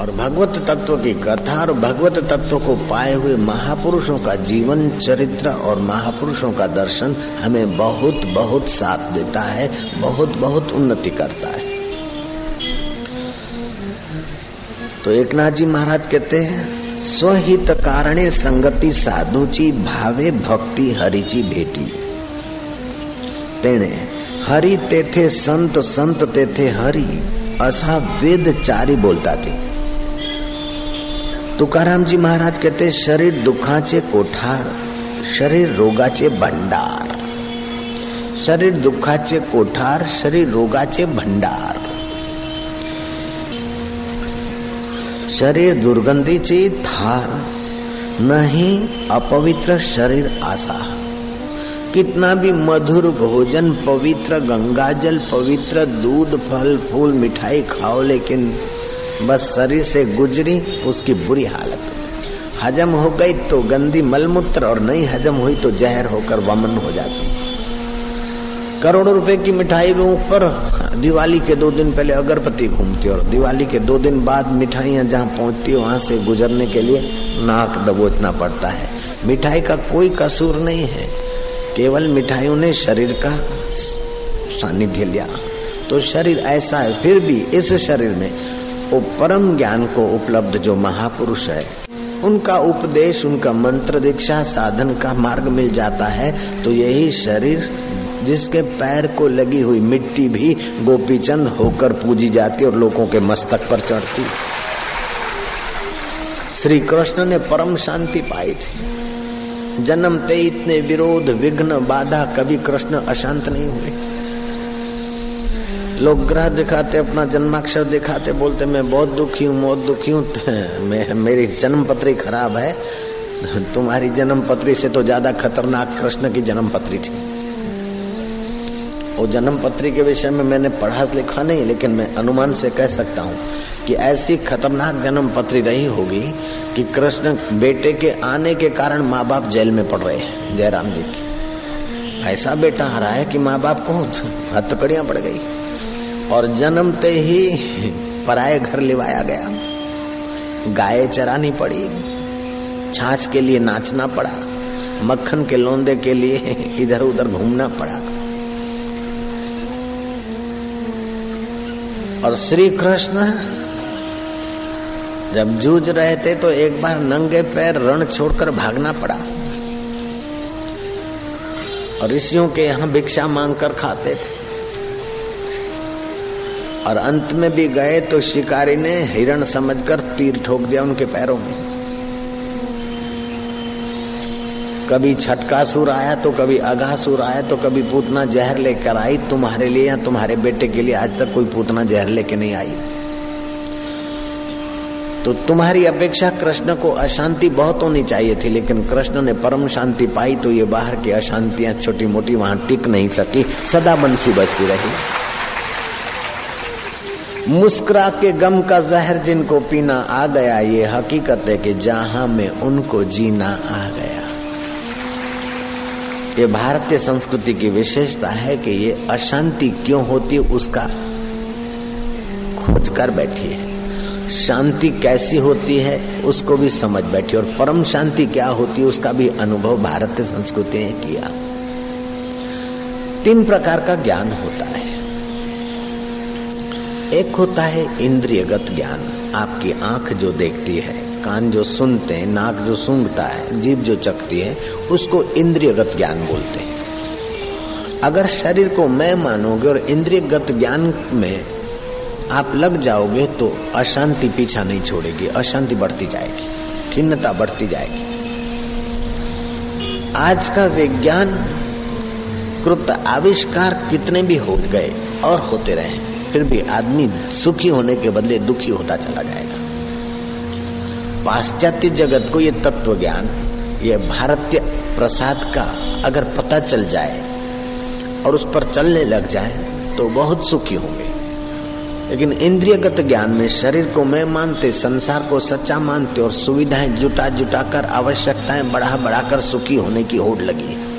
और भगवत तत्व की कथा और भगवत तत्व को पाए हुए महापुरुषों का जीवन चरित्र और महापुरुषों का दर्शन हमें बहुत बहुत साथ देता है, बहुत बहुत उन्नति करता है। तो एक नाथ जी महाराज कहते हैं, स्वहित कारणे संगति साधुची भावे भक्ति हरिची भेटी। तेने, हरि तेथे संत संत तेथे हरि, असा वेद चारी बोलता थे। तुकाराम जी महाराज कहते शरीर दुखाचे कोठार, शरीर रोगाचे भंडार। शरीर दुखाचे कोठार, शरीर रोगाचे भंडार। शरीर दुर्गंधीची थार, नहीं अपवित्र शरीर आशा। कितना भी मधुर भोजन, पवित्र गंगाजल, पवित्र दूध, फल, फूल, मिठाई खाओ, लेकिन बस शरीर से गुजरी, उसकी बुरी हालत हजम हो गई तो गंदी मलमूत्र और नहीं हजम हुई तो जहर होकर वमन हो जाती। करोड़ों रुपए की मिठाई के ऊपर, दिवाली के दो दिन पहले अगरबत्ती घूमती और दिवाली के दो दिन बाद मिठाइयाँ जहाँ पहुँचती, वहाँ से गुजरने के लिए नाक दबोचना पड़ता है। मिठाई का कोई कसूर नहीं है। केवल मिठाइयों ने शरीर का सानिध्य लिया। तो शरीर ऐसा है, फिर भी इस शरीर में परम ज्ञान को उपलब्ध जो महापुरुष है, उनका उपदेश, उनका मंत्र दीक्षा साधन का मार्ग मिल जाता है तो यही शरीर जिसके पैर को लगी हुई मिट्टी भी गोपीचंद होकर पूजी जाती और लोगों के मस्तक पर चढ़ती श्री कृष्ण ने परम शांति पाई थी। जन्मते इतने विरोध, विघ्न, बाधा, कभी कृष्ण अशांत नहीं हुए। लोग ग्रह दिखाते, अपना जन्माक्षर दिखाते, बोलते, मैं बहुत दुखी हूँ, बहुत दुखी हूँ मैं, मेरी जन्म पत्री खराब है, तुम्हारी जन्म पत्री से तो ज़्यादा खतरनाक कृष्ण की जन्म पत्री थी। वो जन्म पत्री के विषय में मैंने पढ़ा, लिखा नहीं, लेकिन मैं अनुमान से कह सकता हूँ कि ऐसी खतरनाक जन्म पत्री रही होगी कि कृष्ण बेटे के आने के कारण माँ बाप जेल में पड़ रहे हैं, जयराम जी की। ऐसा बेटा रहा है कि माँ बाप को हथकड़ियाँ पड़ गई। और जन्मते ही पराये घर लिवाया गया। गाय चरानी पड़ी, छाछ के लिए नाचना पड़ा, मक्खन के लोंदे के लिए इधर उधर घूमना पड़ा। और श्री कृष्ण जब जूझ रहे थे तो एक बार नंगे पैर रण छोड़कर भागना पड़ा। और ऋषियों के यहाँ भिक्षा मांगकर खाते थे। और अंत में भी गए तो शिकारी ने हिरण समझकर तीर ठोक दिया उनके पैरों में। कभी छटका सुर आया तो कभी अघा सुर आया तो कभी पूतना जहर लेकर आई, तुम्हारे लिए या तुम्हारे बेटे के लिए आज तक कोई पूतना जहर लेके नहीं आई। तो तुम्हारी अपेक्षा कृष्ण को अशांति बहुत होनी चाहिए थी, लेकिन कृष्ण ने परम शांति पाई तो ये बाहर की अशांतियाँ छोटी मोटी वहाँ टिक नहीं सकी, सदा बंसी बजती रही। मुस्कुरा के गम का जहर जिनको पीना आ गया, ये हकीकत है कि जहाँ में उनको जीना आ गया। ये भारतीय संस्कृति की विशेषता है कि ये अशांति क्यों होती है उसका खोज कर बैठी है। शांति कैसी होती है, उसको भी समझ बैठी और परम शांति क्या होती है, उसका भी अनुभव भारतीय संस्कृति ने किया। तीन प्रकार का ज्ञान होता है। एक होता है इंद्रियगत ज्ञान। आपकी आँख जो देखती है, कान जो सुनते हैं, नाक जो सूंघता है, जीभ जो चखती है, उसको इंद्रियगत ज्ञान बोलते हैं। अगर शरीर को मैं मानोगे और इंद्रियगत ज्ञान में आप लग जाओगे तो अशांति पीछा नहीं छोड़ेगी, अशांति बढ़ती जाएगी, खिन्नता बढ़ती जाएगी। आज का विज्ञान, कृत आविष्कार कितने भी हो गए और होते रहे। फिर भी आदमी सुखी होने के बदले दुखी होता चला जाएगा। पाश्चात्य जगत को ये तत्व ज्ञान ये भारतीय प्रसाद का अगर पता चल जाए और उस पर चलने लग जाए तो बहुत सुखी होंगे। लेकिन इंद्रियगत ज्ञान में, शरीर को मैं मानते, संसार को सच्चा मानते और सुविधाएँ जुटा जुटा कर आवश्यकताएँ बढ़ा बढ़ाकर सुखी होने की होड़ लगी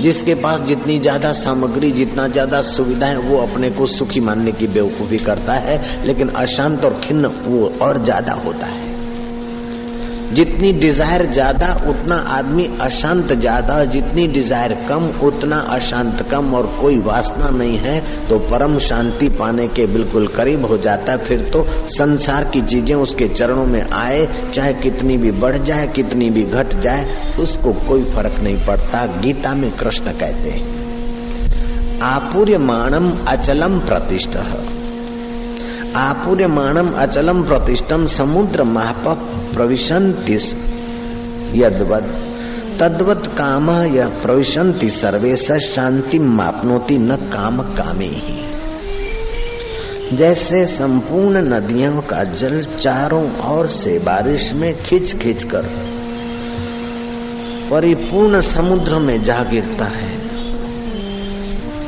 जिसके पास जितनी ज़्यादा सामग्री, जितना ज़्यादा सुविधा है, वो अपने को सुखी मानने की बेवकूफ़ी करता है, लेकिन अशांत और खिन्न वो और ज़्यादा होता है। जितनी डिज़ायर ज़्यादा, उतना आदमी अशांत ज़्यादा, जितनी डिज़ायर कम, उतना अशांत कम। और कोई वासना नहीं है तो परम शांति पाने के बिल्कुल करीब हो जाता है। फिर तो संसार की चीज़ें उसके चरणों में आए, चाहे कितनी भी बढ़ जाए, कितनी भी घट जाए, उसको कोई फ़र्क नहीं पड़ता। गीता में कृष्ण कहते हैं आपूर्य मानम अचलम प्रतिष्ठ। आपूर्यमाणम अचलम प्रतिष्ठम समुद्र महाप प्रविशंति यदवद तद्वत काम यह प्रविशंति सर्वे शांति मापनोति न काम कामे ही जैसे संपूर्ण नदियों का जल चारों ओर से बारिश में खिंच खिंच कर परिपूर्ण समुद्र में जा गिरता है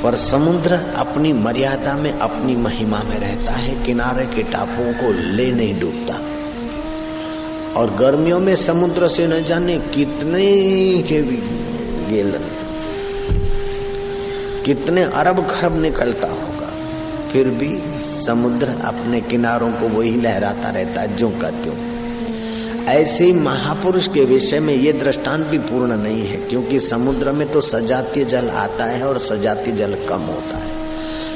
पर समुद्र अपनी मर्यादा में, अपनी महिमा में रहता है, किनारे के टापुओं को ले नहीं डूबता। और गर्मियों में समुद्र से न जाने कितने के भी गेलन कितने अरब खरब निकलता होगा। फिर भी समुद्र अपने किनारों को वही लहराता रहता है जो का त्यों। ऐसे महापुरुष के विषय में ये दृष्टांत भी पूर्ण नहीं है, क्योंकि समुद्र में तो सजातीय जल आता है और सजातीय जल कम होता है।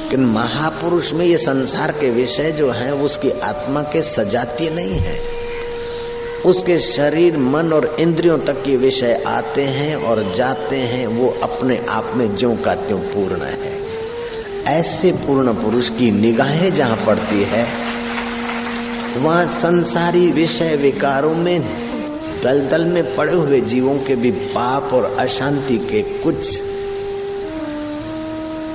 लेकिन महापुरुष में ये संसार के विषय जो है, उसकी आत्मा के सजातीय नहीं है। उसके शरीर, मन और इंद्रियों तक के विषय आते हैं और जाते हैं, वो अपने आप में ज्यो का त्यों पूर्ण है। ऐसे पूर्ण पुरुष की निगाहें जहाँ पड़ती है वहाँ संसारी विषय विकारों में दलदल में पड़े हुए जीवों के भी पाप और अशांति के कुछ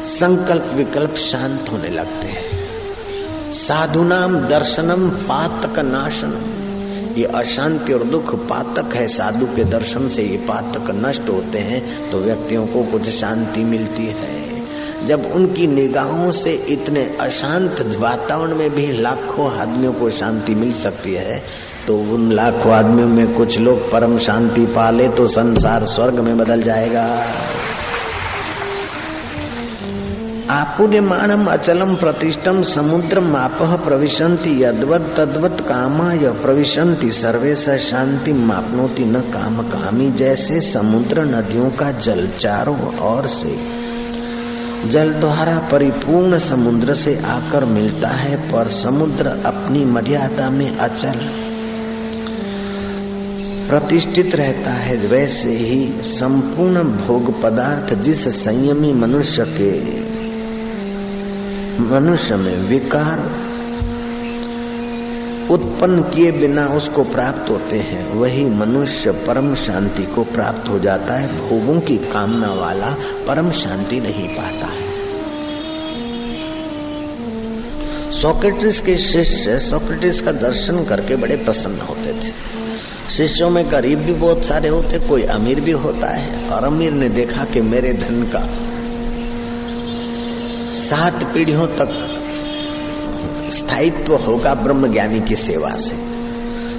संकल्प विकल्प शांत होने लगते हैं। साधु नाम दर्शनम पातक नाशनम। ये अशांति और दुख पातक है। साधु के दर्शन से ये पातक नष्ट होते हैं तो व्यक्तियों को कुछ शांति मिलती है। जब उनकी निगाहों से इतने अशांत वातावरण में भी लाखों आदमियों को शांति मिल सकती है तो उन लाखों आदमियों में कुछ लोग परम शांति पाले तो संसार स्वर्ग में बदल जाएगा। आपुण्यमाणम अचलम प्रतिष्ठम समुद्र माप प्रविशंति यदवत तद्वत कामाय प्रविशंति सर्वे स शांति मापनोति न काम कामी, जैसे समुद्र नदियों का जल चारों ओर से। जल द्वारा परिपूर्ण समुद्र से आकर मिलता है, पर समुद्र अपनी मर्यादा में अचल प्रतिष्ठित रहता है। वैसे ही संपूर्ण भोग पदार्थ जिस संयमी मनुष्य के, मनुष्य में विकार उत्पन्न किए बिना उसको प्राप्त होते हैं। वही मनुष्य परम शांति को प्राप्त हो जाता है। भोगों की कामना वाला परम शांति नहीं पाता है। सोक्रेटिस के शिष्य सोक्रेटिस का दर्शन करके बड़े प्रसन्न होते थे। शिष्यों में गरीब भी बहुत सारे होते, कोई अमीर भी होता है। और अमीर ने देखा कि मेरे धन का सात पीढ़ियों तक स्थायित्व होगा ब्रह्म ज्ञानी की सेवा से।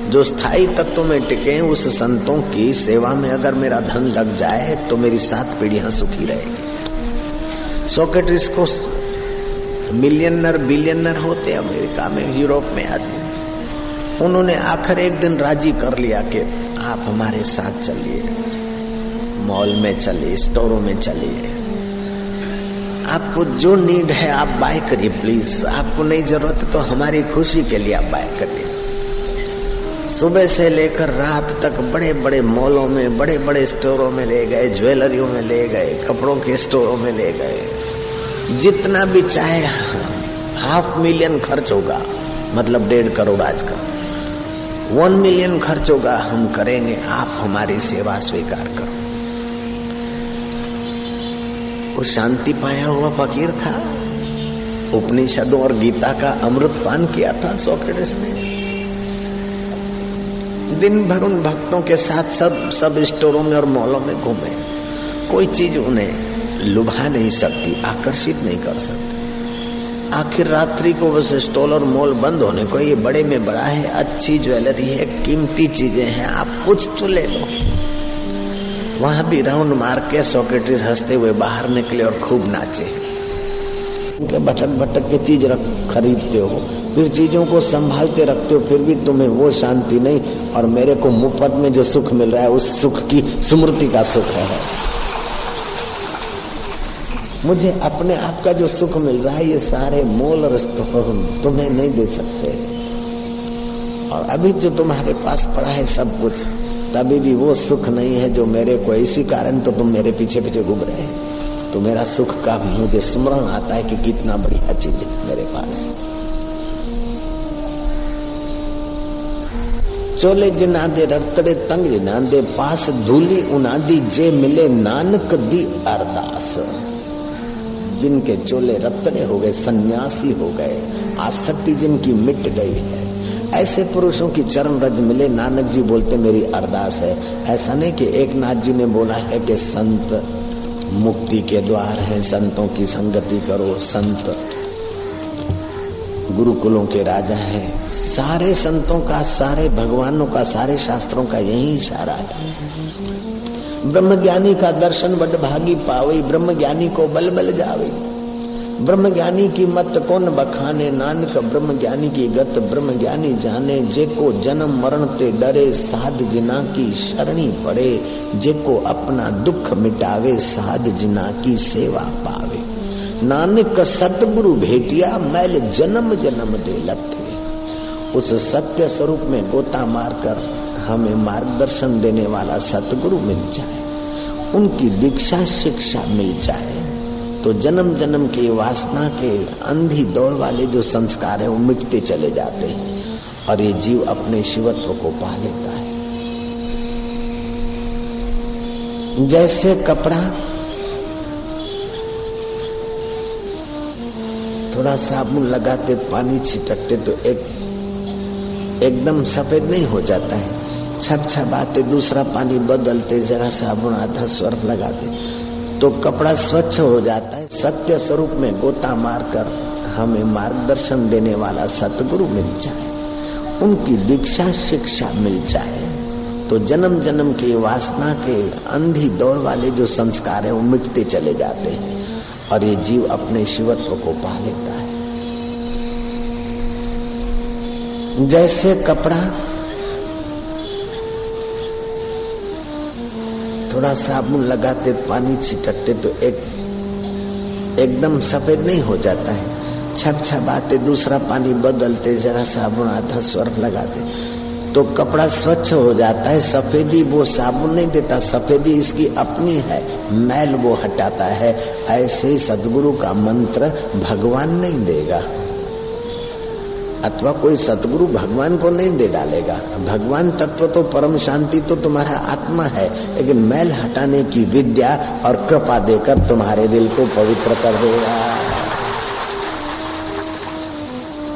जो स्थायी तत्व में टिके उस संतों की सेवा में अगर मेरा धन लग जाए तो मेरी सात पीढ़ियाँ सुखी रहेगी। सोक्रेटिस को मिलियनर बिलियनर होते अमेरिका में, यूरोप में आदमी उन्होंने आखिर एक दिन राज़ी कर लिया कि आप हमारे साथ चलिए। मॉल में चलिए, स्टोरों में चलिए। आपको जो नीड है, आप बाय करिए प्लीज़ आपको नहीं ज़रूरत तो हमारी खुशी के लिए आप बाय करिए। सुबह से लेकर रात तक बड़े बड़े मॉलों में बड़े बड़े स्टोरों में ले गए, ज्वेलरियों में ले गए, कपड़ों के स्टोरों में ले गए। जितना भी चाहे, हाफ़ मिलियन खर्च होगा मतलब डेढ़ करोड़ आज का। वन मिलियन खर्च होगा, हम करेंगे, आप हमारी सेवा स्वीकार करो। वो शांति पाया हुआ फकीर था। उपनिषदों और गीता का अमृत पान किया था सोक्रेटिस ने। दिन भर उन भक्तों के साथ सब सब स्टोरों में और मॉलों में घूमे। कोई चीज़ उन्हें लुभा नहीं सकती, आकर्षित नहीं कर सकती। आखिर रात्रि को बस स्टॉल और मॉल बंद होने को ये बड़े में बड़ा है, अच्छी ज्वेलरी है, कीमती चीज़ें हैं, आप कुछ तो ले लो। वहाँ भी राउंड मार के सोक्रेटिस हँसते हुए बाहर निकले और खूब नाचे। उनके भटक भटक के चीज़ रख खरीदते हो। फिर चीज़ों को संभालते रखते हो, फिर भी तुम्हें वो शांति नहीं। और मेरे को मुफ़्त में जो सुख मिल रहा है, उस सुख की स्मृति का सुख है। मुझे अपने आप का जो सुख मिल रहा है, ये सारे मोल और तुम्हें नहीं दे सकते। और अभी जो तुम्हारे पास पड़ा है सब कुछ, तभी भी वो सुख नहीं है जो मेरे को, इसी कारण तो तुम मेरे पीछे पीछे घूम रहे हैं। तो मेरा सुख का मुझे स्मरण आता है कि कितना बढ़िया चीज़ है मेरे पास। चोले जिनादे, रतड़े तंग जिनादे, पास धूली उनादी, जे मिले नानक दी अरदास। जिनके चोले रत्तड़े हो गए, सन्यासी हो गए आसक्ति जिनकी मिट गई है ऐसे पुरुषों की चरण रज मिले, नानक जी बोलते, मेरी अरदास है। ऐसा नहीं कि एक नाथ जी ने बोला है कि संत मुक्ति के द्वार है, संतों की संगति करो, संत गुरुकुलों के राजा है। सारे संतों का, सारे भगवानों का, सारे शास्त्रों का यही इशारा है। ब्रह्मज्ञानी का दर्शन बड भागी पावे ब्रह्म ज्ञानी को बल बल जावे ब्रह्म ज्ञानी की मत कौन बखाने? नानक ब्रह्म ज्ञानी की गत ब्रह्म ज्ञानी जाने। जेको जन्म मरण ते डरे, साध जिना की शरणी पड़े। जेको अपना दुख मिटावे, साध जिना की सेवा पावे। नानक सतगुरु भेटिया, मैल जन्म जन्म दे लथे। उस सत्य स्वरूप में गोता मारकर हमें मार्गदर्शन देने वाला सतगुरु मिल जाए। उनकी दीक्षा शिक्षा मिल जाए। तो जन्म जन्म की वासना के अंधी दौड़ वाले जो संस्कार है, वो मिटते चले जाते हैं और ये जीव अपने शिवत्व को पा लेता है। जैसे कपड़ा, थोड़ा साबुन लगाते, पानी छिटकते तो एक, एकदम सफ़ेद नहीं हो जाता है। छप छप आते दूसरा पानी बदलते, जरा साबुन, आधा स्वर्फ लगाते तो कपड़ा स्वच्छ हो जाता है। सत्य स्वरूप में गोता मारकर हमें मार्गदर्शन देने वाला सतगुरु मिल जाए, उनकी दीक्षा शिक्षा मिल जाए तो जन्म जन्म की वासना के अंधी दौड़ वाले जो संस्कार है, वो मिटते चले जाते हैं और ये जीव अपने शिवत्व को पा लेता है। जैसे कपड़ा थोड़ा साबुन लगाते, पानी छिटकते तो एक, एकदम सफ़ेद नहीं हो जाता है। छप छप आते दूसरा पानी बदलते, जरा साबुन, आधा स्वर्फ लगाते। तो कपड़ा स्वच्छ हो जाता है, सफेदी वो साबुन नहीं देता, सफेदी इसकी अपनी है, मैल वो हटाता है। ऐसे सदगुरु का मंत्र भगवान नहीं देगा। अथवा कोई सतगुरु भगवान को नहीं दे डालेगा। भगवान तत्व तो परम शांति तो तुम्हारा आत्मा है, लेकिन मैल हटाने की विद्या और कृपा देकर तुम्हारे दिल को पवित्र कर देगा।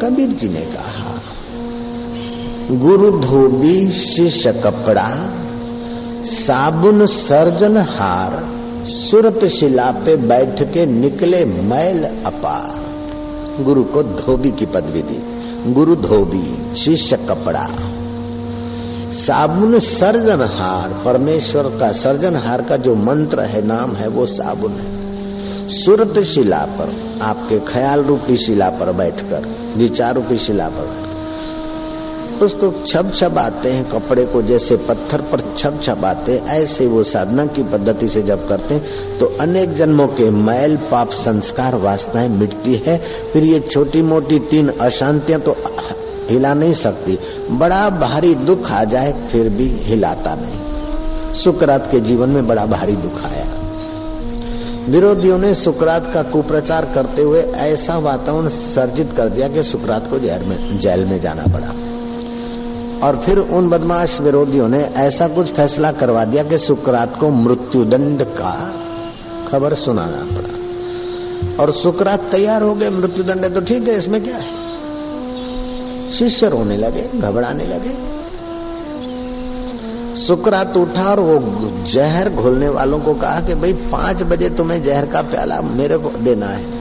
कबीर जी ने कहा, गुरु धोबी शिष्य कपड़ा, साबुन सर्जन हार, सुरत शिला पे बैठ के निकले मैल अपार। गुरु को धोबी की पदवी दी। गुरु धोबी, शिष्य कपड़ा। साबुन सर्जनहार, परमेश्वर का सर्जनहार का जो मंत्र है, नाम है, वो साबुन है। सुरत शिला पर, आपके ख्याल रूपी शिला पर बैठकर, विचार रूपी शिला पर उसको छप आते हैं, कपड़े को जैसे पत्थर पर छप छपाते ऐसे वो साधना की पद्धति से जब करते हैं तो अनेक जन्मों के मैल पाप संस्कार वासनाएँ मिटती है। फिर ये छोटी मोटी तीन अशांतियाँ तो हिला नहीं सकती। बड़ा भारी दुख आ जाए, फिर भी हिलाता नहीं। सुकरात के जीवन में बड़ा भारी दुख आया। विरोधियों ने सुकरात का कुप्रचार करते हुए ऐसा वातावरण सर्जित कर दिया कि सुकरात को जेल में जेल में जाना पड़ा। और फिर उन बदमाश विरोधियों ने ऐसा कुछ फैसला करवा दिया कि सुकरात को मृत्युदंड का खबर सुनाना पड़ा। और सुकरात तैयार हो गए, मृत्युदंड तो ठीक है, इसमें क्या है? शिष्य रोने लगे, घबराने लगे। सुकरात उठा और वो जहर घोलने वालों को कहा कि, भाई, पाँच बजे तुम्हें जहर का प्याला मेरे को देना है।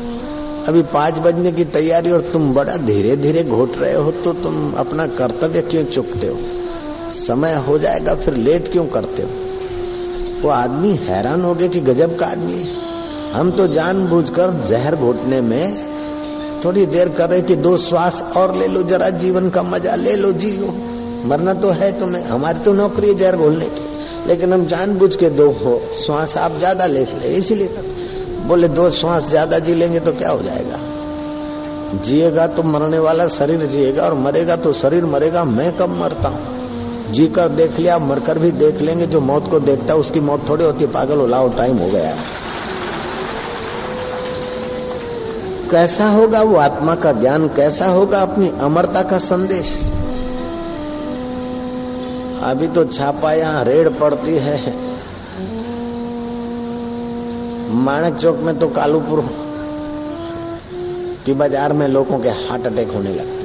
अभी पाँच बजने की तैयारी और तुम बड़ा धीरे धीरे घोट रहे हो तो तुम अपना कर्तव्य क्यों चुकते हो? समय हो जाएगा, फिर लेट क्यों करते हो? वो आदमी हैरान हो गए कि गजब का आदमी है। हम तो जानबूझकर जहर घोटने में थोड़ी देर कर रहे कि दो श्वास और ले लो, जरा जीवन का मज़ा ले लो जी लो मरना तो है तुम्हें, हमारी तो नौकरी है जहर घोलने की। लेकिन हम जानबूझ के दो हो, श्वास आप ज़्यादा ले, इसीलिए। बोले, दो श्वास ज़्यादा जी लेंगे तो क्या हो जाएगा? जिएगा तो मरने वाला शरीर जिएगा और मरेगा तो शरीर मरेगा, मैं कब मरता हूँ? जीकर देख लिया, मरकर भी देख लेंगे, जो मौत को देखता है, उसकी मौत थोड़ी होती पागल हो लाओ टाइम हो गया कैसा होगा वो आत्मा का ज्ञान? कैसा होगा अपनी अमरता का संदेश? अभी तो छापा रेड पड़ती है। माणक चौक में तो कालूपुर की बाज़ार में लोगों के हार्ट अटैक होने लगते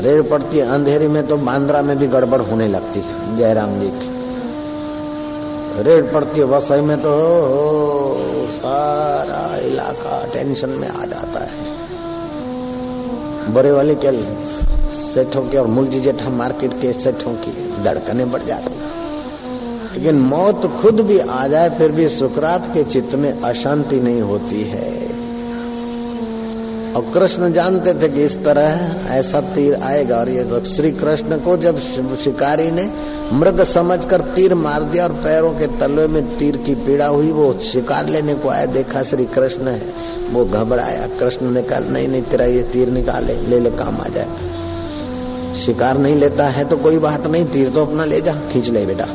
रेड पड़ती अंधेरी में तो बांद्रा में भी गड़बड़ होने लगती है, जयराम जी की। रेड पड़ती है, वसई में तो सारा इलाका टेंशन में आ जाता है। बड़े वाले के सेठों के और मुलजी जेठा मार्केट के सेठों की धड़कने बढ़ जाती लेकिन मौत खुद भी आ जाए, फिर भी सुकरात के चित्त में अशांति नहीं होती है। और कृष्ण जानते थे कि इस तरह ऐसा तीर आएगा, और ये तो श्री कृष्ण को जब शिकारी ने मृग समझकर तीर मार दिया और पैरों के तलवे में तीर की पीड़ा हुई, वो शिकार लेने को आया, देखा श्री कृष्ण है, वो घबराया। कृष्ण ने कहा, नहीं नहीं, तेरा ये तीर निकाले, ले ले, काम आ जाए शिकार नहीं लेता है तो कोई बात नहीं, तीर तो अपना ले जा, खींच ले बेटा।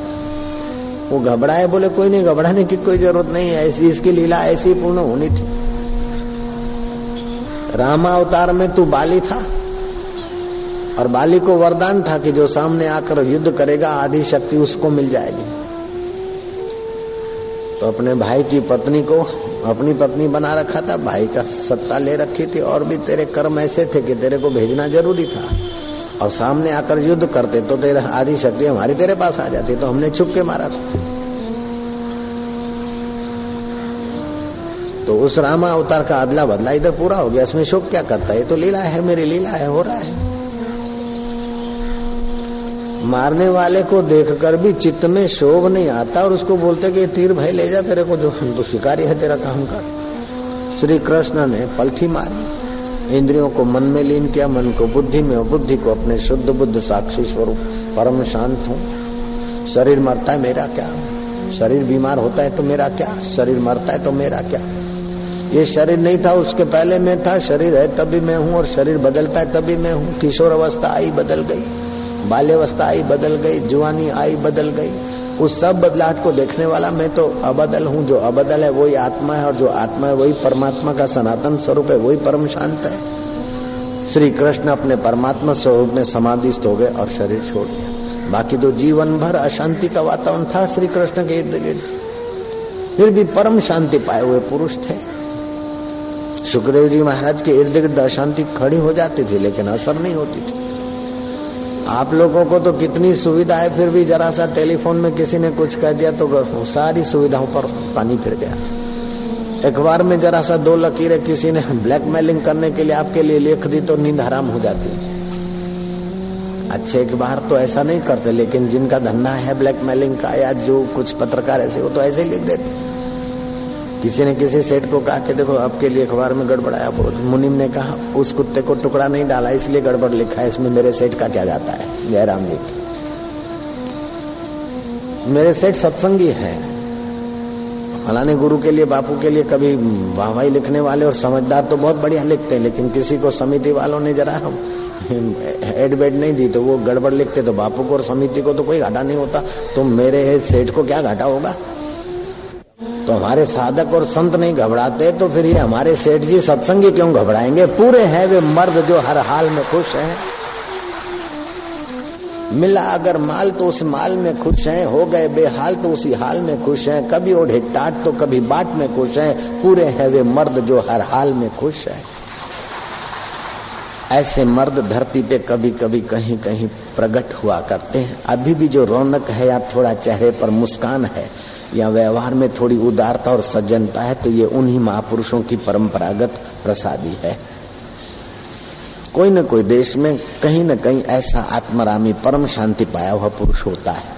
वो घबराए, बोले, कोई नहीं, घबराने की कोई ज़रूरत नहीं है। ऐसी इसकी लीला ऐसी पूर्ण होनी थी। रामावतार में तू बाली था और बाली को वरदान था कि जो सामने आकर युद्ध करेगा आदि शक्ति उसको मिल जाएगी। तो अपने भाई की पत्नी को अपनी पत्नी बना रखा था, भाई का सत्ता ले रखी थी और भी तेरे कर्म ऐसे थे कि तेरे को भेजना ज़रूरी था। और सामने आकर युद्ध करते तो तेरे आदि शक्ति हमारी तेरे पास आ जाती तो हमने छुप के मारा था। तो उस रामा अवतार का अदला बदला इधर पूरा हो गया, इसमें शोक क्या करता है? तो लीला है, मेरी लीला है, हो रहा है। मारने वाले को देखकर भी चित्त में शोभ नहीं आता और उसको बोलते कि तीर भाई ले जा, तेरे को जो तो शिकारी है तेरा काम कर। श्री कृष्ण ने पलथी मारी। इंद्रियों को मन में लीन किया, मन को बुद्धि में और बुद्धि को अपने शुद्ध बुद्ध साक्षी स्वरूप, परम शांत हूँ। शरीर मरता है, मेरा क्या? शरीर बीमार होता है तो मेरा क्या? शरीर मरता है तो मेरा क्या? ये शरीर नहीं था, उसके पहले मैं था, शरीर है तभी मैं हूँ और शरीर बदलता है तभी मैं हूँ। किशोर अवस्था आई, बदल गई। बाल्यावस्था आई, बदल गई। जुआनी आई, बदल गई। उस सब बदलाहट को देखने वाला मैं तो अबदल हूँ, जो अबदल है वही आत्मा है और जो आत्मा है वही परमात्मा का सनातन स्वरूप है, वही परम शांत है। श्री कृष्ण अपने परमात्मा स्वरूप में समाधिस्थ हो गए और शरीर छोड़ दिया। बाकी तो जीवन भर अशांति का वातावरण था श्री कृष्ण के इर्द गिर्द। फिर भी परम शांति पाए हुए पुरुष थे। सुखदेव जी महाराज के इर्द गिर्द अशांति खड़ी हो जाती थी, लेकिन असर नहीं होती थी। आप लोगों को तो कितनी सुविधा है, फिर भी जरा सा टेलीफोन में किसी ने कुछ कह दिया तो सारी सुविधाओं पर पानी फिर गया। अखबार में जरा सा दो लकीरें किसी ने ब्लैकमेलिंग करने के लिए आपके लिए लिख दी तो नींद हराम हो जाती। अच्छे अखबार तो ऐसा नहीं करते, लेकिन जिनका धंधा है ब्लैकमेलिंग का या जो कुछ पत्रकार ऐसे वो तो ऐसे ही लिख देते। किसी ने किसी सेठ को कहा कि देखो, आपके लिए अखबार में गड़बड़ाया बहुत मुनिम ने कहा, उस कुत्ते को टुकड़ा नहीं डाला, इसलिए गड़बड़ लिखा है, इसमें मेरे सेठ का क्या जाता है? जयराम जी। मेरे सेठ सत्संगी है। फलाने गुरु के लिए, बापू के लिए कभी वाहवाही लिखने वाले और समझदार तो बहुत बढ़िया लिखते हैं, लेकिन किसी को समिति वालों ने जरा एड बेड नहीं दी तो वो गड़बड़ लिखते तो बापू को और समिति को तो कोई घाटा नहीं होता। तो मेरे सेठ को क्या घाटा होगा? तो हमारे साधक और संत नहीं घबराते तो फिर ये हमारे सेठ जी सत्संगी क्यों घबराएँगे? पूरे हैं वे मर्द जो हर हाल में खुश हैं। मिला अगर माल तो उस माल में खुश हैं, हो गए बेहाल तो उसी हाल में खुश हैं। कभी ओढ़े टाट तो कभी बाट में खुश हैं। पूरे हैं वे मर्द जो हर हाल में खुश है। ऐसे मर्द धरती पे कभी कभी कहीं कहीं प्रकट हुआ करते हैं। अभी भी जो रौनक है या थोड़ा चेहरे पर मुस्कान है। या व्यवहार में थोड़ी उदारता और सज्जनता है तो ये उन्हीं महापुरुषों की परंपरागत प्रसादी है। कोई न कोई देश में कहीं न कहीं ऐसा आत्मरामी परम शांति पाया हुआ पुरुष होता है।